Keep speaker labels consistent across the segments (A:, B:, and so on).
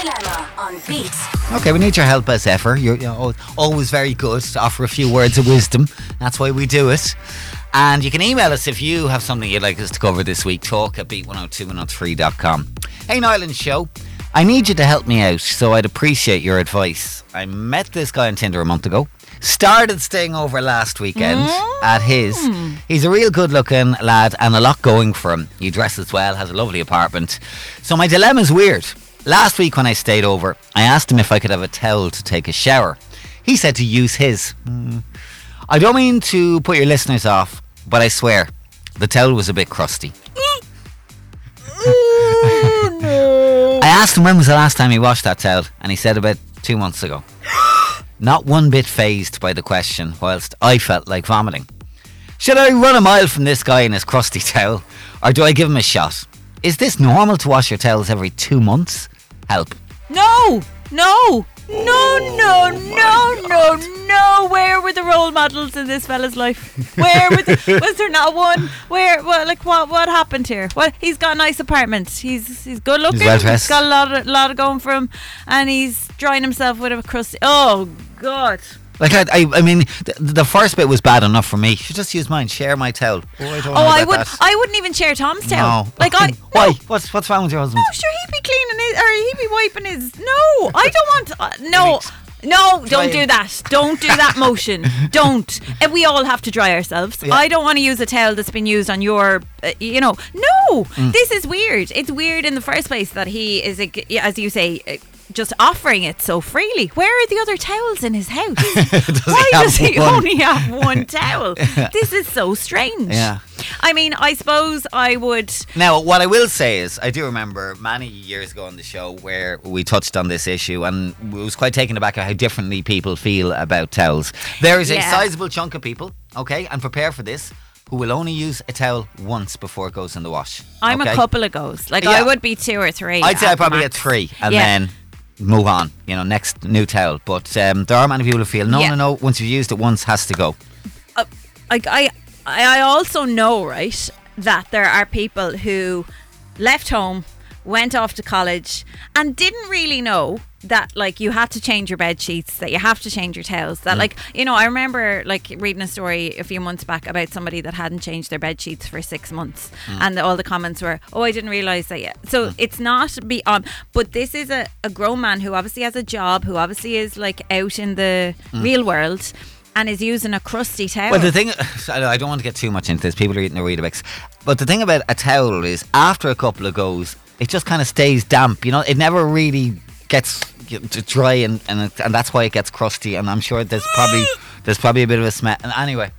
A: Dilemma on Beat.
B: Okay, we need your help as ever. You're, you know, always very good to offer a few words of wisdom. That's why we do it. And you can email us if you have something you'd like us to cover this week. Talk at beat102103.com. Hey, Nyland Show. I need you to help me out, so I'd appreciate your advice. I met this guy on Tinder a month ago. Started staying over last weekend mm. at his. He's a real good looking lad and a lot going for him. He dresses well, has a lovely apartment. So my dilemma's weird. Last week when I stayed over, I asked him if I could have a towel to take a shower. He said to use his. Hmm. I don't mean to put your listeners off, but I swear, the towel was a bit crusty. I asked him when was the last time he washed that towel, and he said about two months ago. Not one bit phased by the question, whilst I felt like vomiting. Should I run a mile from this guy in his crusty towel, or do I give him a shot? Is this normal to wash your towels every two months? Help.
C: No, no, no, no, oh no, no, no. Where were the role models in this fella's life? Where were the, was there not one? Where, what, like, what, what happened here? Well, he's got a nice apartment. He's he's good looking.
B: well dressed.
C: got a lot, of, lot of going for him, and he's drying himself with a crusty. Oh God.
B: Like I, I, I mean, the, the first bit was bad enough for me. You should just use mine. Share my towel. Oh, I don't
C: Oh, I would.
B: that.
C: I wouldn't even share Tom's towel.
B: No.
C: Like I.
B: Why?
C: No.
B: What's what's wrong with your husband?
C: No, sure he'd be cleaning his, or he'd be wiping his. No, I don't want. Uh, no, no, don't do that. Don't do that motion. don't. And we all have to dry ourselves.
B: Yeah.
C: I don't want to use a towel that's been used on your. Uh, you know, no.
B: Mm.
C: This is weird. It's weird in the first place that he is, a g- as you say. Just offering it so freely. Where are the other towels in his house? Why
B: have
C: does he
B: one?
C: only have one towel? This is so strange.
B: Yeah.
C: I mean, I suppose I would.
B: Now, what I will say is, I do remember many years ago on the show where we touched on this issue, and I was quite taken aback at how differently people feel about towels. There is a sizable chunk of people, okay, and prepare for this, who will only use a towel once before it goes in the wash.
C: I'm
B: okay?
C: a couple of goes. Like
B: Yeah.
C: I would be two or three.
B: I'd say I probably
C: max.
B: get three, and
C: Yeah.
B: then move on. You know, next new towel. But um, there are many people who feel no,
C: Yeah.
B: no, no. Once you've used it once, has to go.
C: Like I, I also know right that there are people who left home, went off to college, and didn't really know that like you had to change your bed sheets, that you have to change your towels.
B: Mm.
C: That like you know, I remember like reading a story a few months back about somebody that hadn't changed their bed sheets for six months,
B: Mm.
C: and all the comments were, "Oh, I didn't realize that yet." So it's not beyond, but this is a, a grown man who obviously has a job, who obviously is like out in the real world. And is using a crusty towel.
B: Well, the thing, I I don't want to get too much into this. People are eating their Weetabix. But the thing about a towel is, after a couple of goes, it just kind of stays damp. You know, it never really gets dry, and and, it, and that's why it gets crusty. And I'm sure there's probably there's probably a bit of a smell. And anyway,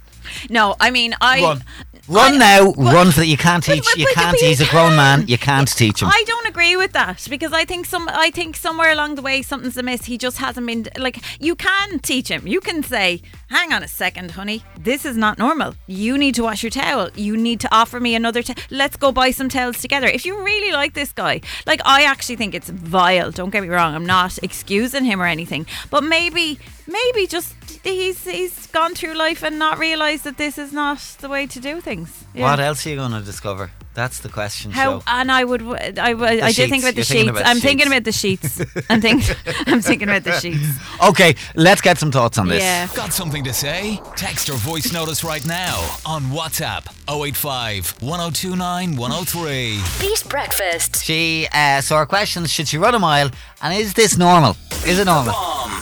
C: No, I mean I
B: run,
C: I-
B: now,
C: but-
B: run for that. you can't teach.
C: but-
B: you
C: but-
B: can't.
C: you
B: He's a grown man. You can't teach him.
C: I don't agree with that because I think some I think somewhere along the way something's amiss. He just hasn't been like you can teach him. You can say, "Hang on a second, honey. This is not normal. You need to wash your towel. You need to offer me another towel. Let's go buy some towels together." If you really like this guy, like I actually think it's vile. Don't get me wrong. I'm not excusing him or anything, but maybe maybe just he's he's gone through life and not realized that this is not the way to do things. Yeah.
B: What else are you going to discover? That's the question.
C: How
B: show.
C: and I would I, would- I did
B: sheets.
C: think about the
B: You're thinking
C: sheets.
B: about
C: I'm thinking about the sheets. I'm thinking I'm thinking about the sheets.
B: Okay, let's get some thoughts on this.
C: Yeah.
D: Got something to say? Text or voice notice right now on WhatsApp 085 1029 103.
A: Beat Breakfast.
B: She, uh, so our questions, should she run a mile? And is this normal? Is it normal?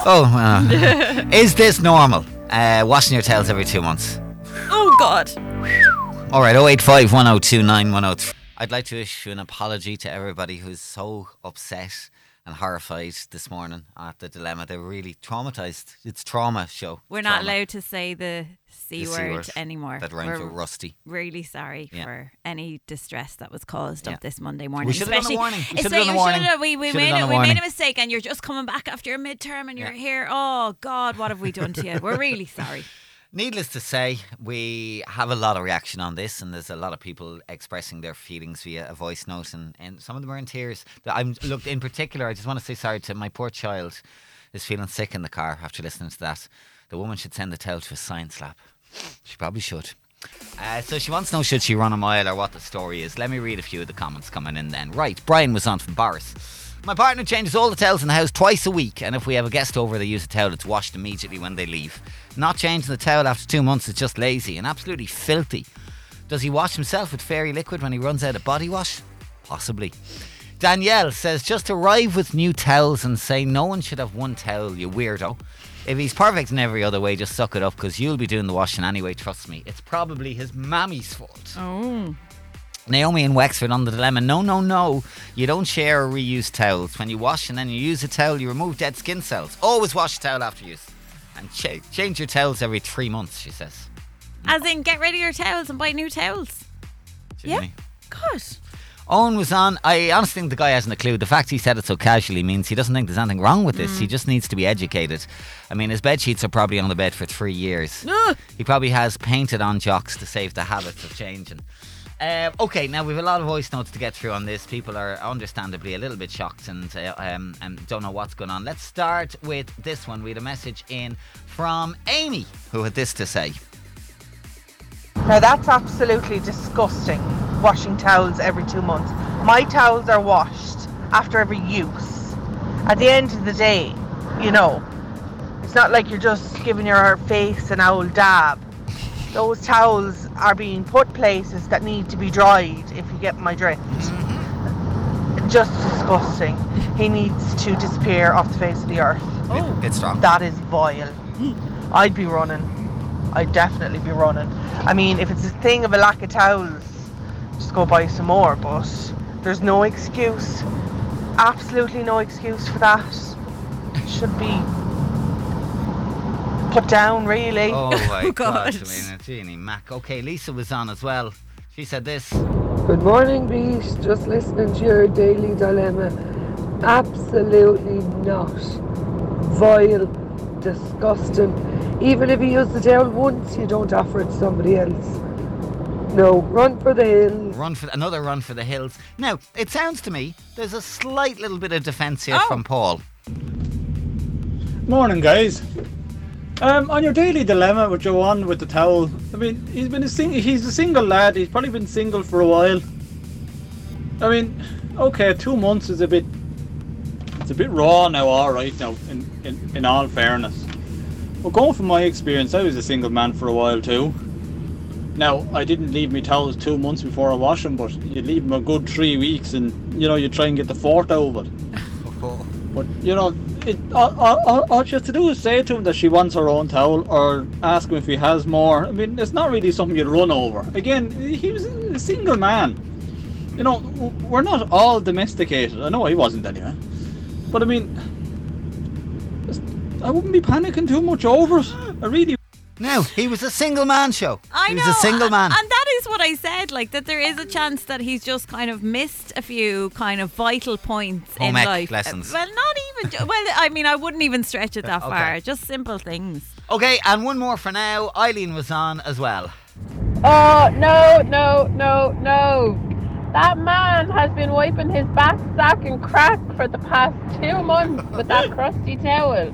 B: Oh, uh, is this normal? Uh, washing your tails every two months.
C: Oh God.
B: All right, 085 1029 103. I'd like to issue an apology to everybody who's so upset and horrified this morning at the dilemma. They're really traumatized. It's trauma show.
C: We're not
B: Trauma.
C: allowed to say the c
B: The
C: word,
B: C word
C: anymore.
B: That rhymes
C: We're
B: with rusty.
C: really sorry
B: Yeah.
C: for any distress that was caused
B: Yeah.
C: up this Monday morning.
B: We should have done a warning. We should have done a warning.
C: we We, we
B: Should have
C: made a,
B: a
C: we made a mistake, and you're just coming back after your midterm, and you're
B: Yeah.
C: here. Oh God, what have we done to you? We're really sorry.
B: Needless to say, we have a lot of reaction on this, and there's a lot of people expressing their feelings via a voice note, and, and some of them are in tears. I'm look in particular. I just want to say sorry to my poor child, is feeling sick in the car after listening to that. The woman should send the towel to a science lab. She probably should. Uh, so she wants to know should she run a mile or what the story is. Let me read a few of the comments coming in then. Right, Brian was on from Borris. My partner changes all the towels in the house twice a week, and if we have a guest over, they use a towel that's washed immediately when they leave. Not changing the towel after two months is just lazy and absolutely filthy. Does he wash himself with fairy liquid when he runs out of body wash? Possibly. Danielle says just arrive with new towels and say no one should have one towel, you weirdo. If he's perfect in every other way, just suck it up because you'll be doing the washing anyway, trust me. It's probably his mammy's fault.
C: Oh.
B: Naomi in Wexford on the dilemma. No, no, no. You don't share or reuse towels. When you wash and then you use a towel, you remove dead skin cells. Always wash a towel after use. And ch- change your towels every three months, she says.
C: As in, get rid of your towels and buy new towels. Yeah.
B: Ginny.
C: God.
B: Owen was on. I honestly think the guy hasn't a clue. The fact he said it so casually means he doesn't think there's anything wrong with this. He mm. just needs to be educated. I mean, his bed sheets are probably on the bed for three years. He probably has painted on jocks to save the habits of changing. Uh, okay, now we've a lot of voice notes to get through on this. People are understandably a little bit shocked and uh, um, and don't know what's going on. Let's start with this one. We had a message in from Amy who had this to say.
E: Now that's absolutely disgusting. Washing towels every two months. My towels are washed after every use. At the end of the day, you know, it's not like you're just giving your face an old dab. Those towels are being put places that need to be dried, if you get my drift. Mm-hmm. Just disgusting. He needs to disappear off the face of the earth. Oh.
B: Bit, bit strong.
E: That is vile. Hmm. I'd be running. I'd definitely be running. I mean, if it's a thing of a lack of towels, just go buy some more. But there's no excuse. Absolutely no excuse for that. Should be put down, really.
B: Oh my
C: God.
B: God, Selena, Jeannie Mac. Okay, Lisa was on as well. She said this.
F: Good morning, Beast. Just listening to your daily dilemma. Absolutely not. Vile, disgusting. Even if you use the towel once, you don't offer it to somebody else. No, run for the hills.
B: Run for another run for the hills. Now, it sounds to me there's a slight little bit of defence here
C: Oh.
B: from Paul.
G: Morning, guys. Um, on your daily dilemma with Joanne with the towel, I mean, he's been a sing- he's a single lad. He's probably been single for a while. I mean, okay, two months is a bit, it's a bit raw now. All right, now in in, in all fairness, well, going from my experience, I was a single man for a while too. Now, I didn't leave my towels two months before I wash them, but you leave them a good three weeks, and you know you try and get the fourth out of it. But you know, it, all, all, all- all she has to do is say to him that she wants her own towel, or ask him if he has more. I mean, it's not really something you'd run over. Again, he was a single man. You know, we're not all domesticated. I know he wasn't anyway. But I mean, I wouldn't be panicking too much over it. I really.
B: No, he was a single man show.
C: I
B: he
C: know.
B: was a single man.
C: And that is what I said, like that there is a chance that he's just kind of missed a few kind of vital points
B: Home
C: in
B: ec
C: life.
B: Uh, lessons.
C: Well, not even well, I mean, I wouldn't even stretch it that
B: Okay.
C: far. Just simple things.
B: okay, and one more for now. Eileen was on as well.
H: Oh, no, no, no, no. That man has been wiping his back sack and crack for the past two months with that crusty towel.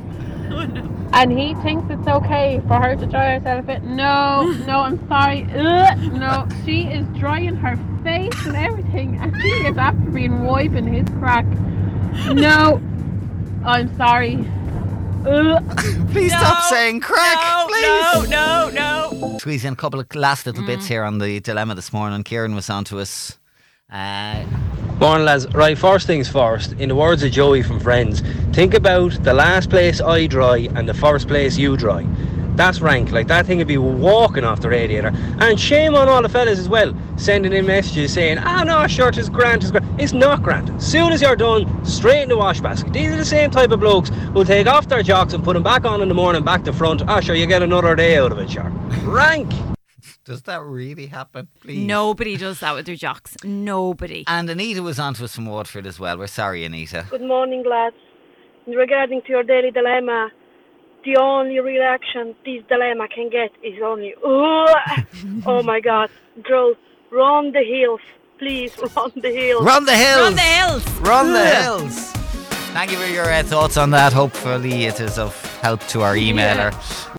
H: And he thinks it's okay for her to dry herself in. No, no, I'm sorry. Ugh, no, she is drying her face and everything, and he is after being wiping his crack. No, I'm sorry. Ugh.
B: Please stop saying crack,
C: no,
B: please.
C: No, no, no.
B: Squeeze in a couple of last little
C: Mm.
B: bits here on the dilemma this morning. Kieran was on to us. Uh,
I: Morning, lads. Right, first things first. In the words of Joey from Friends, think about the last place I dry and the first place you dry. That's rank. Like that thing would be walking off the radiator. And shame on all the fellas as well, sending in messages saying, "Ah, no, shirt is grand, is grand." It's not grand. Soon as you're done, straight in the wash basket. These are the same type of blokes who'll take off their jocks and put them back on in the morning, back to front. Ah, sure, you get another day out of it, sure. Rank.
B: Does that really happen? Please.
C: Nobody does that with their jocks. Nobody.
B: And Anita was on to us from Waterford as well. We're sorry, Anita.
J: Good morning, lads. Regarding to your daily dilemma, the only reaction this dilemma can get is only, oh my God, girls, run the hills, please, run the hills.
B: Run the hills!
C: Run the hills.
B: Run the hills! Thank you for your uh, thoughts on that. Hopefully, it is of help to our emailer.